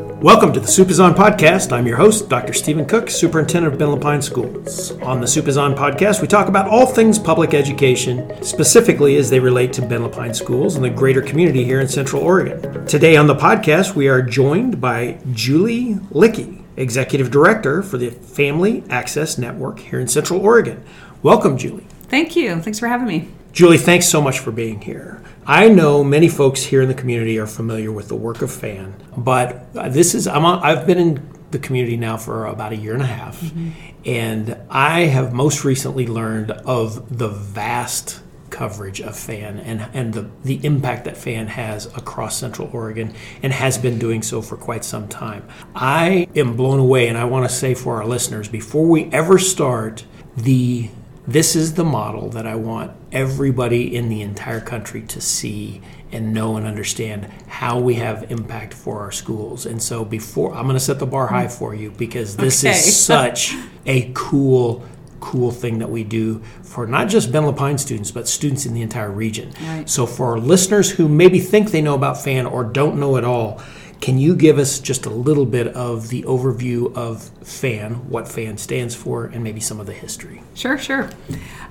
Welcome to the Soup is On podcast. I'm your host, Dr. Stephen Cook, Superintendent of Bend-La Pine Schools. On the Soup is On podcast, we talk about all things public education, specifically as they relate to Bend-La Pine Schools and the greater community here in Central Oregon. Today on the podcast, we are joined by Julie Lyche, Executive Director for the Family Access Network here in Central Oregon. Welcome, Julie. Thank you. Thanks for having me. Julie, thanks so much for being here. I know many folks here in the community are familiar with the work of FAN, but this is I'm on, I've been in the community now for about a year and a half, mm-hmm. and I have most recently learned of the vast coverage of FAN and, and the, the impact that FAN has across Central Oregon and has been doing so for quite some time. I am blown away, and I want to say for our listeners before we ever start the this is the model that I want everybody in the entire country to see and know and understand how we have impact for our schools. And so before I'm going to set the bar high mm. for you because this okay. is such a cool cool thing that we do for not just Bend-La Pine students, but students in the entire region. Right. So for our listeners who maybe think they know about FAN or don't know at all, can you give us just a little bit of the overview of FAN, what FAN stands for, and maybe some of the history? Sure, sure.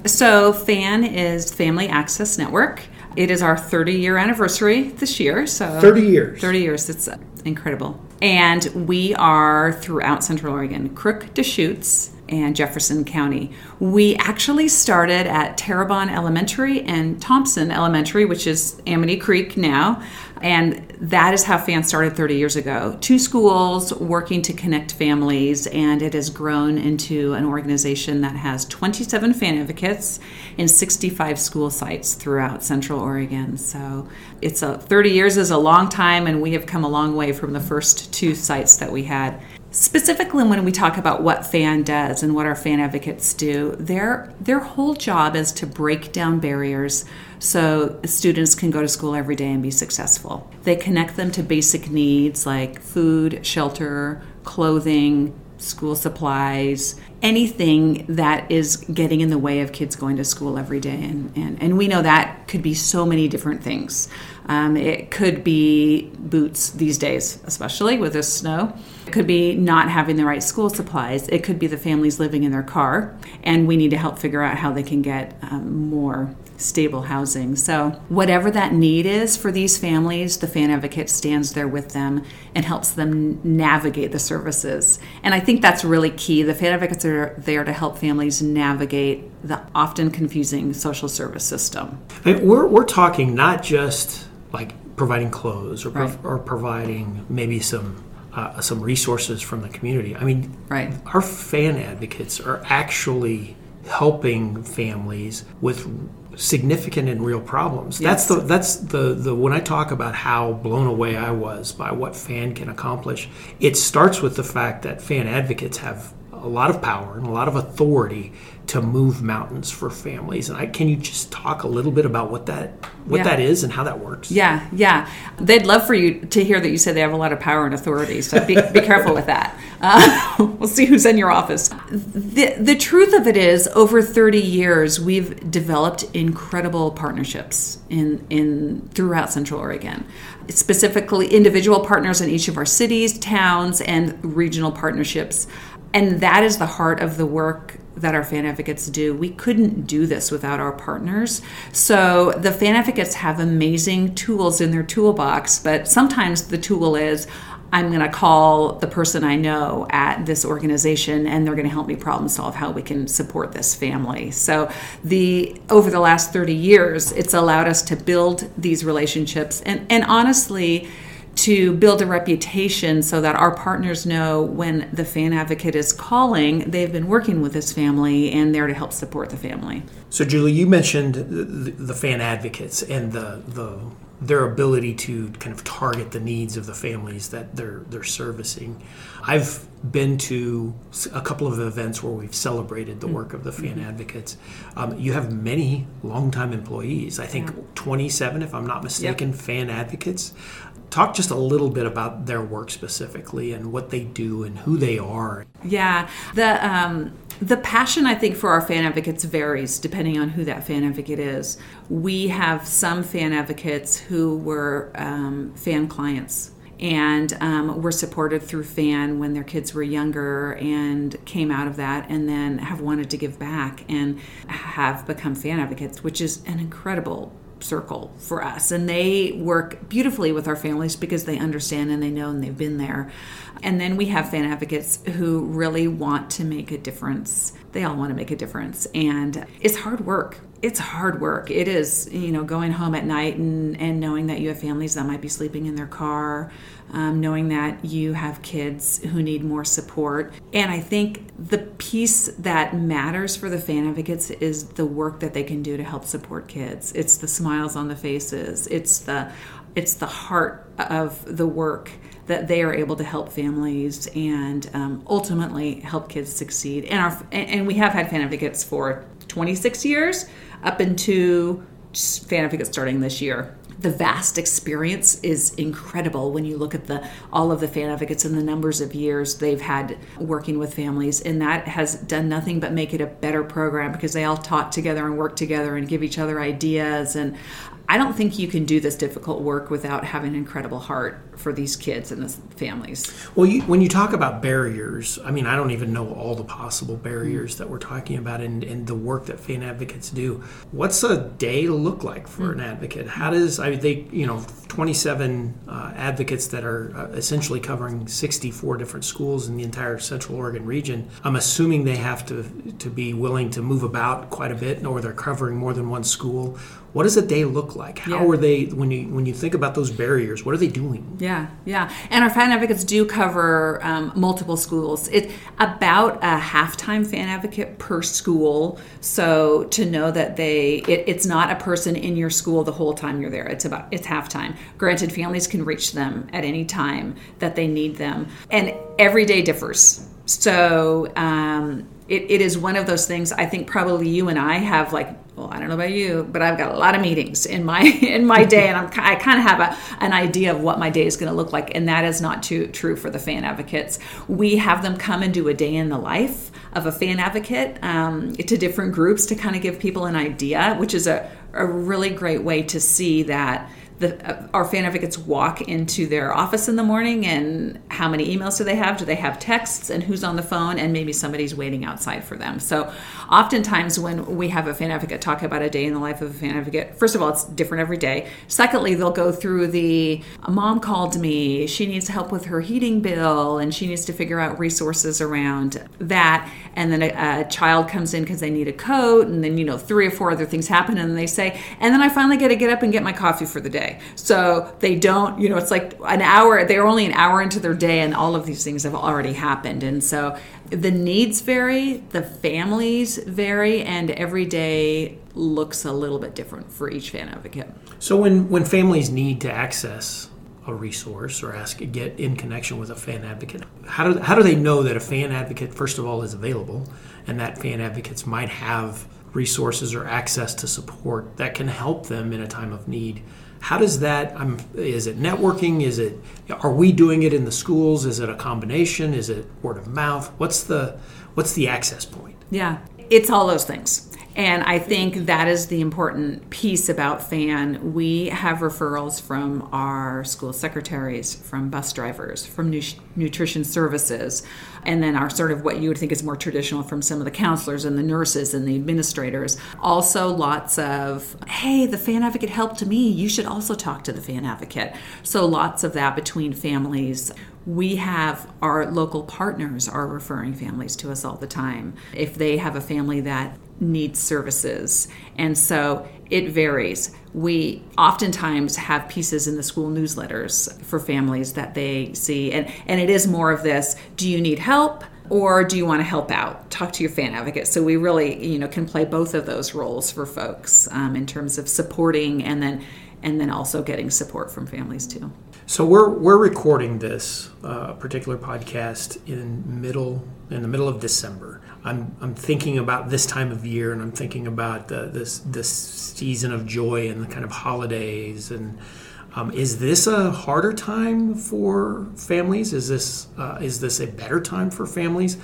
So, FAN is Family Access Network. It is our 30 year anniversary this year. So 30 years. 30 years. It's incredible. And we are throughout Central Oregon, Crook, Deschutes, and Jefferson County. We actually started at Terrebonne Elementary and Thompson Elementary, which is Amity Creek now. And that is how FAN started 30 years ago. Two schools working to connect families, and it has grown into an organization that has 27 fan advocates in 65 school sites throughout Central Oregon. So it's a 30 years is a long time, and we have come a long way from the first two sites that we had. Specifically, when we talk about what FAN does and what our fan advocates do, their their whole job is to break down barriers so students can go to school every day and be successful. They connect them to basic needs like food, shelter, clothing, school supplies, anything that is getting in the way of kids going to school every day. And, and, and we know that could be so many different things. Um, it could be boots these days, especially with this snow. It could be not having the right school supplies. It could be the families living in their car, and we need to help figure out how they can get um, more stable housing. So, whatever that need is for these families, the Fan Advocate stands there with them and helps them navigate the services. And I think that's really key. The Fan Advocates are there to help families navigate the often confusing social service system. And we're, we're talking not just like providing clothes or, right. or providing maybe some uh, some resources from the community. I mean, right. our fan advocates are actually helping families with significant and real problems. Yes. That's the that's the the when I talk about how blown away I was by what fan can accomplish. It starts with the fact that fan advocates have a lot of power and a lot of authority to move mountains for families. And I, can you just talk a little bit about what that what yeah. that is and how that works? Yeah, yeah. They'd love for you to hear that you say they have a lot of power and authority. So be, be careful with that. Uh, we'll see who's in your office. The the truth of it is, over 30 years, we've developed incredible partnerships in in throughout Central Oregon specifically individual partners in each of our cities, towns, and regional partnerships. And that is the heart of the work that our fan advocates do. We couldn't do this without our partners. So the fan advocates have amazing tools in their toolbox, but sometimes the tool is I'm going to call the person I know at this organization and they're going to help me problem solve how we can support this family. So the over the last 30 years it's allowed us to build these relationships and and honestly to build a reputation so that our partners know when the fan advocate is calling, they've been working with this family and there to help support the family. So, Julie, you mentioned the, the fan advocates and the, the their ability to kind of target the needs of the families that they're they're servicing. I've been to a couple of events where we've celebrated the work of the fan mm-hmm. advocates. Um, you have many longtime employees. I think yeah. 27, if I'm not mistaken, yep. fan advocates talk just a little bit about their work specifically and what they do and who they are. Yeah, the um, the passion I think for our fan advocates varies depending on who that fan advocate is. We have some fan advocates who were um, fan clients and um, were supported through FAN when their kids were younger and came out of that and then have wanted to give back and have become FAN advocates, which is an incredible circle for us. And they work beautifully with our families because they understand and they know and they've been there. And then we have fan advocates who really want to make a difference. They all want to make a difference. And it's hard work. It's hard work. It is, you know, going home at night and, and knowing that you have families that might be sleeping in their car, um, knowing that you have kids who need more support. And I think the piece that matters for the fan advocates is the work that they can do to help support kids. It's the smiles on the faces. It's the it's the heart of the work that they are able to help families and um, ultimately help kids succeed. And our and we have had fan advocates for 26 years up into fan advocates starting this year the vast experience is incredible when you look at the all of the fan advocates and the numbers of years they've had working with families and that has done nothing but make it a better program because they all talk together and work together and give each other ideas and I don't think you can do this difficult work without having an incredible heart for these kids and the families. Well, you, when you talk about barriers, I mean, I don't even know all the possible barriers that we're talking about and, and the work that fan advocates do. What's a day look like for mm-hmm. an advocate? How does I mean, they you know 27 uh, advocates that are uh, essentially covering 64 different schools in the entire Central Oregon region. I'm assuming they have to to be willing to move about quite a bit, or they're covering more than one school what does a day look how yeah. are they when you when you think about those barriers what are they doing? Yeah yeah. And our fan advocates do cover um, multiple schools. It's about a half-time fan advocate per school. So to know that they it, it's not a person in your school the whole time you're there. It's about it's half-time. Granted families can reach them at any time that they need them. And every day differs. So um, it, it is one of those things i think probably you and i have like well i don't know about you but i've got a lot of meetings in my in my day and I'm, i kind of have a, an idea of what my day is going to look like and that is not too, true for the fan advocates. We have them come and do a day in the life of a fan advocate um, to different groups to kind of give people an idea which is a, a really great way to see that the, uh, our fan advocates walk into their office in the morning and how many emails do they have? Do they have texts and who's on the phone? And maybe somebody's waiting outside for them. So, oftentimes when we have a fan advocate talk about a day in the life of a fan advocate, first of all, it's different every day. Secondly, they'll go through the a mom called me, she needs help with her heating bill, and she needs to figure out resources around that. And then a, a child comes in because they need a coat, and then, you know, three or four other things happen, and they say, and then I finally get to get up and get my coffee for the day day. So they don't, you know, it's like an hour, they're only an hour into their day and all of these things have already happened. And so the needs vary, the families vary, and every day looks a little bit different for each fan advocate. So when, when families need to access a resource or ask get in connection with a fan advocate, how do, how do they know that a fan advocate, first of all, is available and that fan advocates might have resources or access to support that can help them in a time of need? How does that? Um, is it networking? Is it? Are we doing it in the schools? Is it a combination? Is it word of mouth? What's the What's the access point? Yeah, it's all those things. And I think that is the important piece about FAN. We have referrals from our school secretaries, from bus drivers, from nu- nutrition services, and then our sort of what you would think is more traditional from some of the counselors and the nurses and the administrators. Also, lots of, hey, the fan advocate helped me. You should also talk to the fan advocate. So, lots of that between families we have our local partners are referring families to us all the time if they have a family that needs services. And so it varies. We oftentimes have pieces in the school newsletters for families that they see. And, and it is more of this do you need help? Or do you want to help out? Talk to your fan advocate. So we really, you know, can play both of those roles for folks um, in terms of supporting and then and then also getting support from families too. So we're we're recording this uh, particular podcast in middle in the middle of December. I'm, I'm thinking about this time of year and I'm thinking about the, this this season of joy and the kind of holidays and um, is this a harder time for families? Is this uh, is this a better time for families?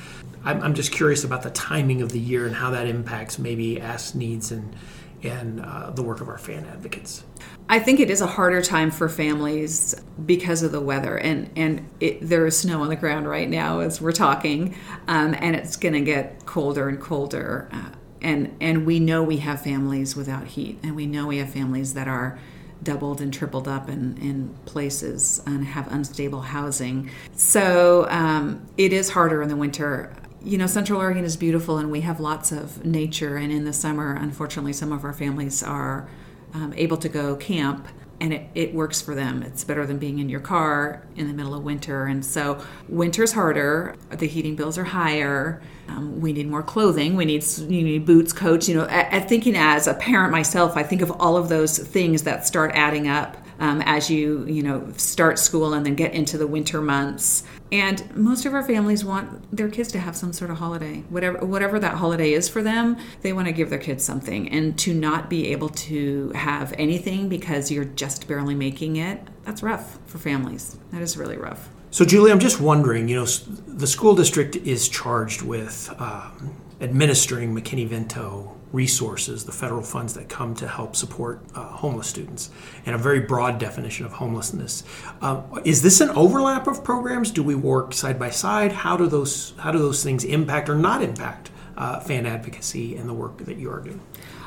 I'm, I'm just curious about the timing of the year and how that impacts maybe ask needs and and uh, the work of our fan advocates. I think it is a harder time for families because of the weather, and and it, there is snow on the ground right now as we're talking, um, and it's going to get colder and colder, uh, and and we know we have families without heat, and we know we have families that are doubled and tripled up in, in places and have unstable housing. So um, it is harder in the winter you know, Central Oregon is beautiful and we have lots of nature. And in the summer, unfortunately, some of our families are um, able to go camp and it, it works for them. It's better than being in your car in the middle of winter. And so winter's harder. The heating bills are higher. Um, we need more clothing. We need you need boots, coats. You know, I thinking as a parent myself, I think of all of those things that start adding up um, as you you know start school and then get into the winter months. And most of our families want their kids to have some sort of holiday, whatever whatever that holiday is for them. They want to give their kids something, and to not be able to have anything because you're just barely making it. That's rough for families. That is really rough. So, Julie, I'm just wondering. You know, the school district is charged with um, administering McKinney-Vento resources, the federal funds that come to help support uh, homeless students, and a very broad definition of homelessness. Uh, is this an overlap of programs? Do we work side by side? How do those how do those things impact or not impact uh, fan advocacy and the work that you are doing?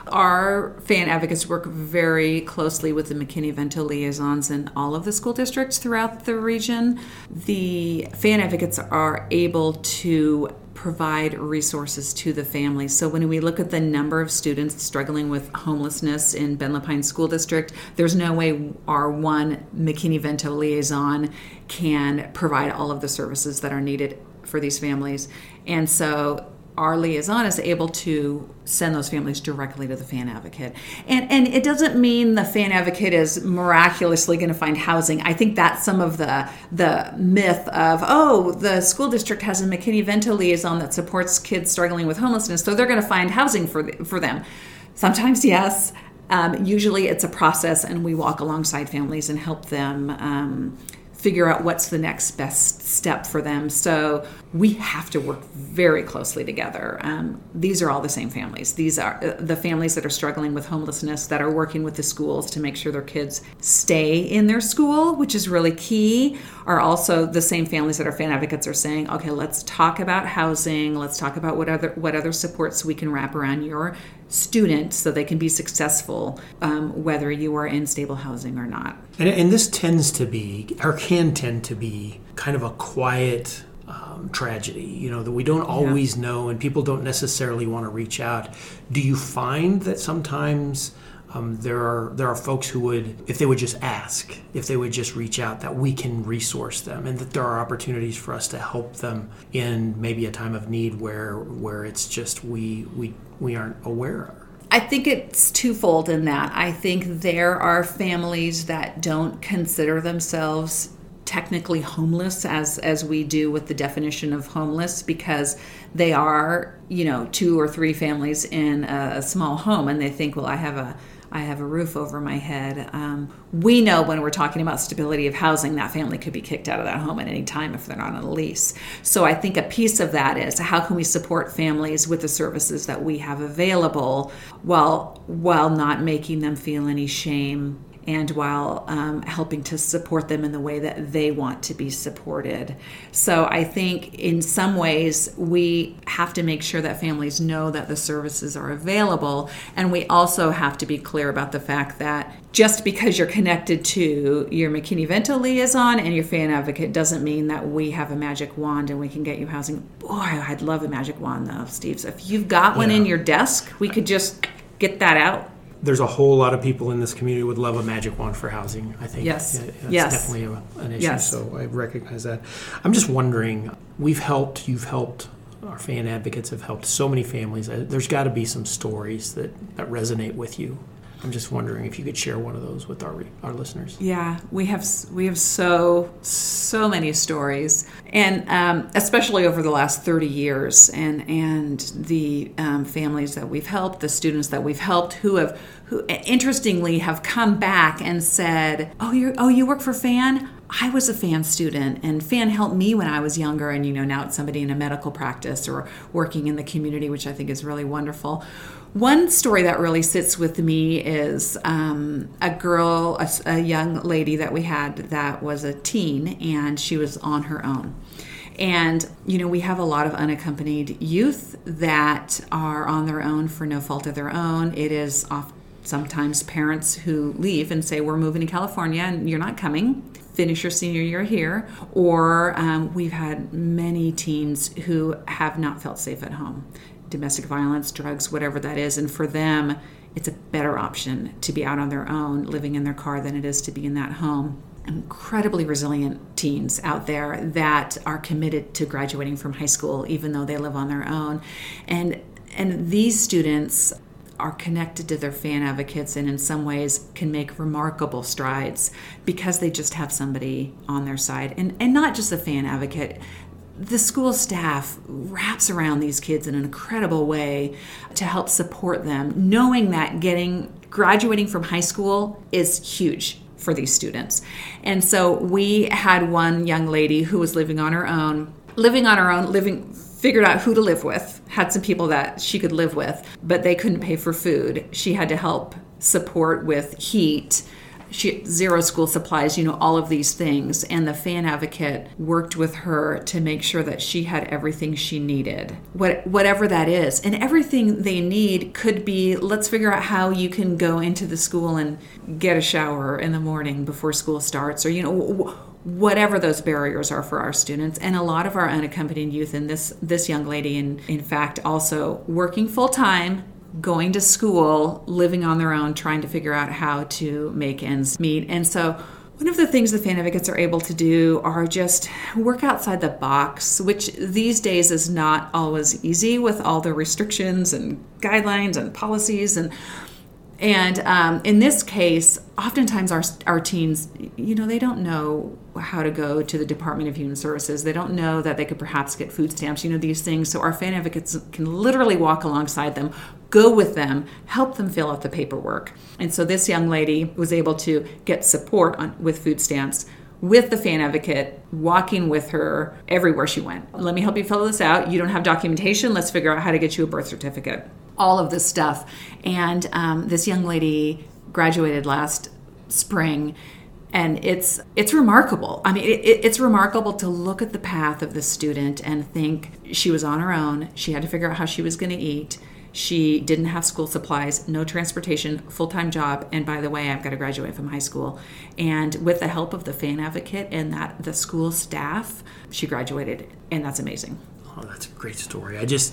Our fan advocates work very closely with the McKinney-Vento liaisons in all of the school districts throughout the region. The fan advocates are able to provide resources to the families. So when we look at the number of students struggling with homelessness in Bend-La Pine School District, there's no way our one McKinney-Vento liaison can provide all of the services that are needed for these families. And so our liaison is able to send those families directly to the fan advocate. And and it doesn't mean the fan advocate is miraculously going to find housing. I think that's some of the the myth of oh, the school district has a McKinney-Vento liaison that supports kids struggling with homelessness, so they're going to find housing for for them. Sometimes yes. Um, usually it's a process, and we walk alongside families and help them um, figure out what's the next best step for them. So we have to work very closely together. Um, these are all the same families. These are uh, the families that are struggling with homelessness that are working with the schools to make sure their kids stay in their school, which is really key. Are also the same families that our fan advocates are saying, okay, let's talk about housing. Let's talk about what other what other supports we can wrap around your student so they can be successful, um, whether you are in stable housing or not. And, and this tends to be, or can tend to be, kind of a quiet um, tragedy, you know, that we don't always yeah. know and people don't necessarily want to reach out. Do you find that sometimes um, there are there are folks who would, if they would just ask, if they would just reach out, that we can resource them, and that there are opportunities for us to help them in maybe a time of need where where it's just we we we aren't aware of. I think it's twofold in that. I think there are families that don't consider themselves technically homeless as as we do with the definition of homeless because they are you know two or three families in a, a small home and they think well I have a I have a roof over my head. Um, we know when we're talking about stability of housing, that family could be kicked out of that home at any time if they're not on a lease. So I think a piece of that is how can we support families with the services that we have available while while not making them feel any shame and while um, helping to support them in the way that they want to be supported. So I think in some ways we have to make sure that families know that the services are available, and we also have to be clear about the fact that just because you're connected to your McKinney-Vento liaison and your fan advocate doesn't mean that we have a magic wand and we can get you housing. Boy, I'd love a magic wand though, Steve. So if you've got one yeah. in your desk, we could just get that out there's a whole lot of people in this community would love a magic wand for housing. I think yes, it's yes. definitely a, an issue. Yes. So I recognize that. I'm just wondering. We've helped. You've helped. Our fan advocates have helped so many families. Uh, there's got to be some stories that, that resonate with you. I'm just wondering if you could share one of those with our our listeners. Yeah, we have we have so so many stories, and um, especially over the last 30 years, and and the um, families that we've helped, the students that we've helped, who have who interestingly have come back and said, "Oh, you oh you work for Fan." I was a fan student and fan helped me when I was younger and you know now it's somebody in a medical practice or working in the community which I think is really wonderful. One story that really sits with me is um, a girl, a, a young lady that we had that was a teen and she was on her own. And, you know, we have a lot of unaccompanied youth that are on their own for no fault of their own. It is often sometimes parents who leave and say, We're moving to California and you're not coming. Finish your senior year here. Or um, we've had many teens who have not felt safe at home domestic violence, drugs, whatever that is. And for them, it's a better option to be out on their own, living in their car, than it is to be in that home. Incredibly resilient teens out there that are committed to graduating from high school even though they live on their own. And and these students are connected to their fan advocates and in some ways can make remarkable strides because they just have somebody on their side. And and not just a fan advocate the school staff wraps around these kids in an incredible way to help support them, knowing that getting graduating from high school is huge for these students. And so we had one young lady who was living on her own, living on her own, living figured out who to live with, had some people that she could live with, but they couldn't pay for food. She had to help support with heat she zero school supplies you know all of these things. And the fan advocate worked with her to make sure that she had everything she needed. What, whatever that is. And everything they need could be let's figure out how you can go into the school and get a shower in the morning before school starts or you know whatever those barriers are for our students. And a lot of our unaccompanied youth and this this young lady in in fact also working full time going to school, living on their own, trying to figure out how to make ends meet. And so, one of the things the fan advocates are able to do are just work outside the box, which these days is not always easy with all the restrictions and guidelines and policies and and um, in this case, oftentimes our, our teens, you know, they don't know how to go to the Department of Human Services. They don't know that they could perhaps get food stamps, you know, these things. So our fan advocates can literally walk alongside them, go with them, help them fill out the paperwork. And so this young lady was able to get support on, with food stamps with the fan advocate walking with her everywhere she went. Let me help you fill this out. You don't have documentation. Let's figure out how to get you a birth certificate. All of this stuff. And um, this young lady graduated last spring and it's it's remarkable i mean it, it's remarkable to look at the path of the student and think she was on her own she had to figure out how she was going to eat she didn't have school supplies, no transportation, full time job, and by the way, I've got to graduate from high school. And with the help of the fan advocate and that the school staff, she graduated, and that's amazing. Oh, that's a great story. I just,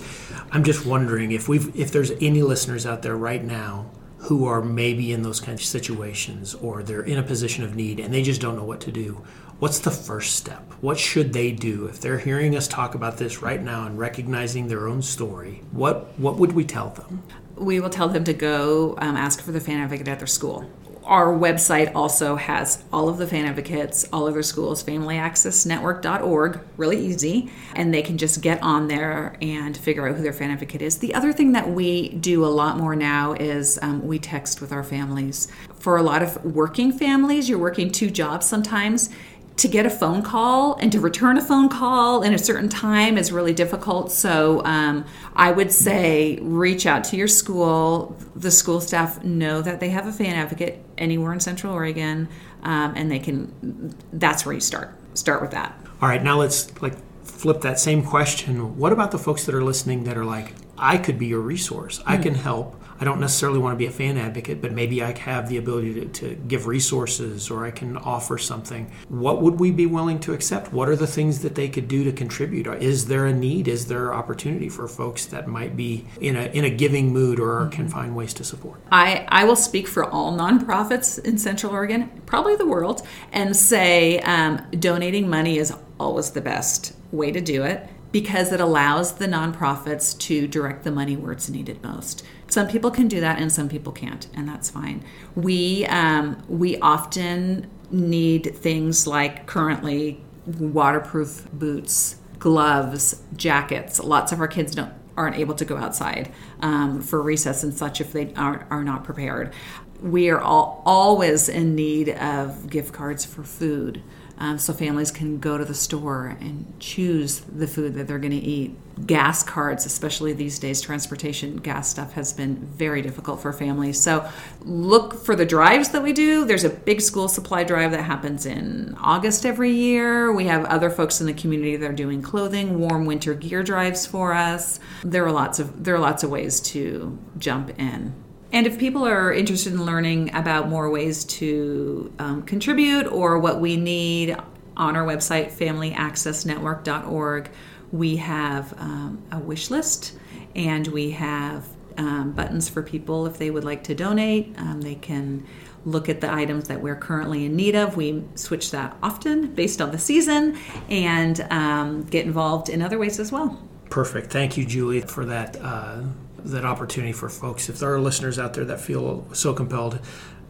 I'm just wondering if we've, if there's any listeners out there right now who are maybe in those kinds of situations or they're in a position of need and they just don't know what to do what's the first step? What should they do if they're hearing us talk about this right now and recognizing their own story? What what would we tell them? We will tell them to go um, ask for the fan advocate at their school. Our website also has all of the fan advocates, all of their schools, familyaccessnetwork.org, really easy, and they can just get on there and figure out who their fan advocate is. The other thing that we do a lot more now is um, we text with our families. For a lot of working families, you're working two jobs sometimes to get a phone call and to return a phone call in a certain time is really difficult. So um, I would say reach out to your school. The school staff know that they have a fan advocate anywhere in Central Oregon, um, and they can. That's where you start. Start with that. All right, now let's like flip that same question. What about the folks that are listening that are like, I could be your resource. I hmm. can help. I don't necessarily want to be a fan advocate, but maybe I have the ability to, to, give resources or I can offer something. What would we be willing to accept? What are the things that they could do to contribute? Is there a need? Is there opportunity for folks that might be in a in a giving mood or mm-hmm. can find ways to support? I, I will speak for all nonprofits in Central Oregon, probably the world, and say um, donating money is always the best way to do it because it allows the nonprofits to direct the money where it's needed most. Some people can do that, and some people can't, and that's fine. We um, we often need things like currently waterproof boots, gloves, jackets. Lots of our kids don't aren't able to go outside um, for recess and such if they are, are not prepared. We are all, always in need of gift cards for food um, so families can go to the store and choose the food that they're going to eat. Gas cards, especially these days, transportation gas stuff has been very difficult for families. So look for the drives that we do. There's a big school supply drive that happens in August every year. We have other folks in the community that are doing clothing, warm winter gear drives for us. There are lots of there are lots of ways to jump in. And if people are interested in learning about more ways to um, contribute or what we need on our website, familyaccessnetwork.org, we have um, a wish list and we have um, buttons for people if they would like to donate. Um, they can look at the items that we're currently in need of. We switch that often based on the season and um, get involved in other ways as well. Perfect. Thank you, Julie, for that. Uh that opportunity for folks. If there are listeners out there that feel so compelled,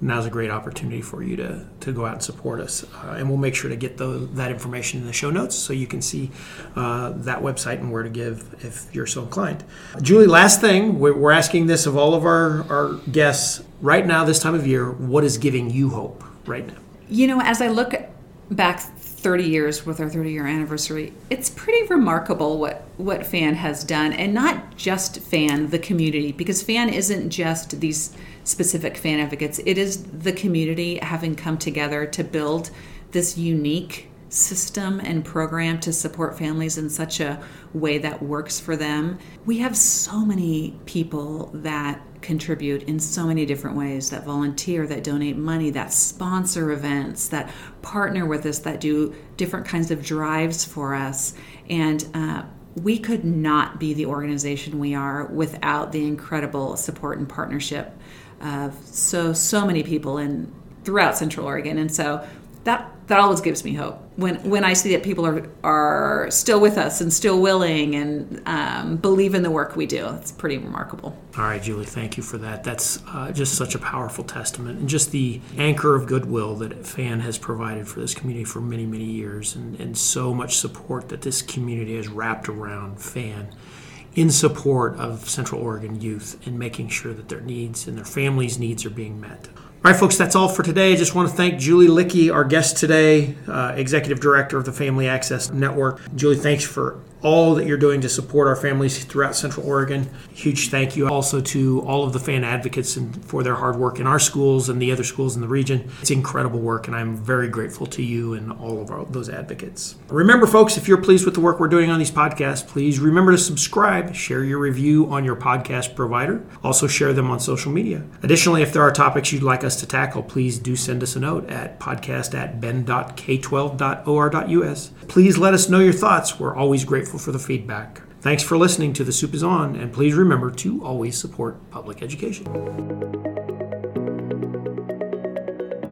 now's a great opportunity for you to, to go out and support us. Uh, and we'll make sure to get the, that information in the show notes so you can see uh, that website and where to give if you're so inclined. Julie, last thing, we're, asking this of all of our, our guests right now, this time of year, what is giving you hope right now? You know, as I look back 30 years with our 30 year anniversary, it's pretty remarkable what what FAN has done, and not just FAN, the community, because FAN isn't just these specific fan advocates. It is the community having come together to build this unique system and program to support families in such a way that works for them. We have so many people that contribute in so many different ways that volunteer, that donate money, that sponsor events, that partner with us, that do different kinds of drives for us. And uh, we could not be the organization we are without the incredible support and partnership of so so many people in throughout Central Oregon. And so that that always gives me hope when when I see that people are are still with us and still willing and um, believe in the work we do. It's pretty remarkable. All right, Julie, thank you for that. That's uh, just such a powerful testament and just the anchor of goodwill that FAN has provided for this community for many many years, and, and so much support that this community has wrapped around FAN in support of Central Oregon youth and making sure that their needs and their families' needs are being met. All right, folks, that's all for today. I just want to thank Julie Lyche, our guest today, uh, Executive Director of the Family Access Network. Julie, thanks for all that you're doing to support our families throughout Central Oregon. Huge thank you also to all of the fan advocates and for their hard work in our schools and the other schools in the region. It's incredible work, and I'm very grateful to you and all of our, those advocates. Remember, folks, if you're pleased with the work we're doing on these podcasts, please remember to subscribe, share your review on your podcast provider, also share them on social media. Additionally, if there are topics you'd like us to tackle, please do send us a note at podcast at bend.k12.or.us. Please let us know your thoughts. We're always grateful grateful for the feedback. Thanks for listening to The Soup is On, and please remember to always support public education.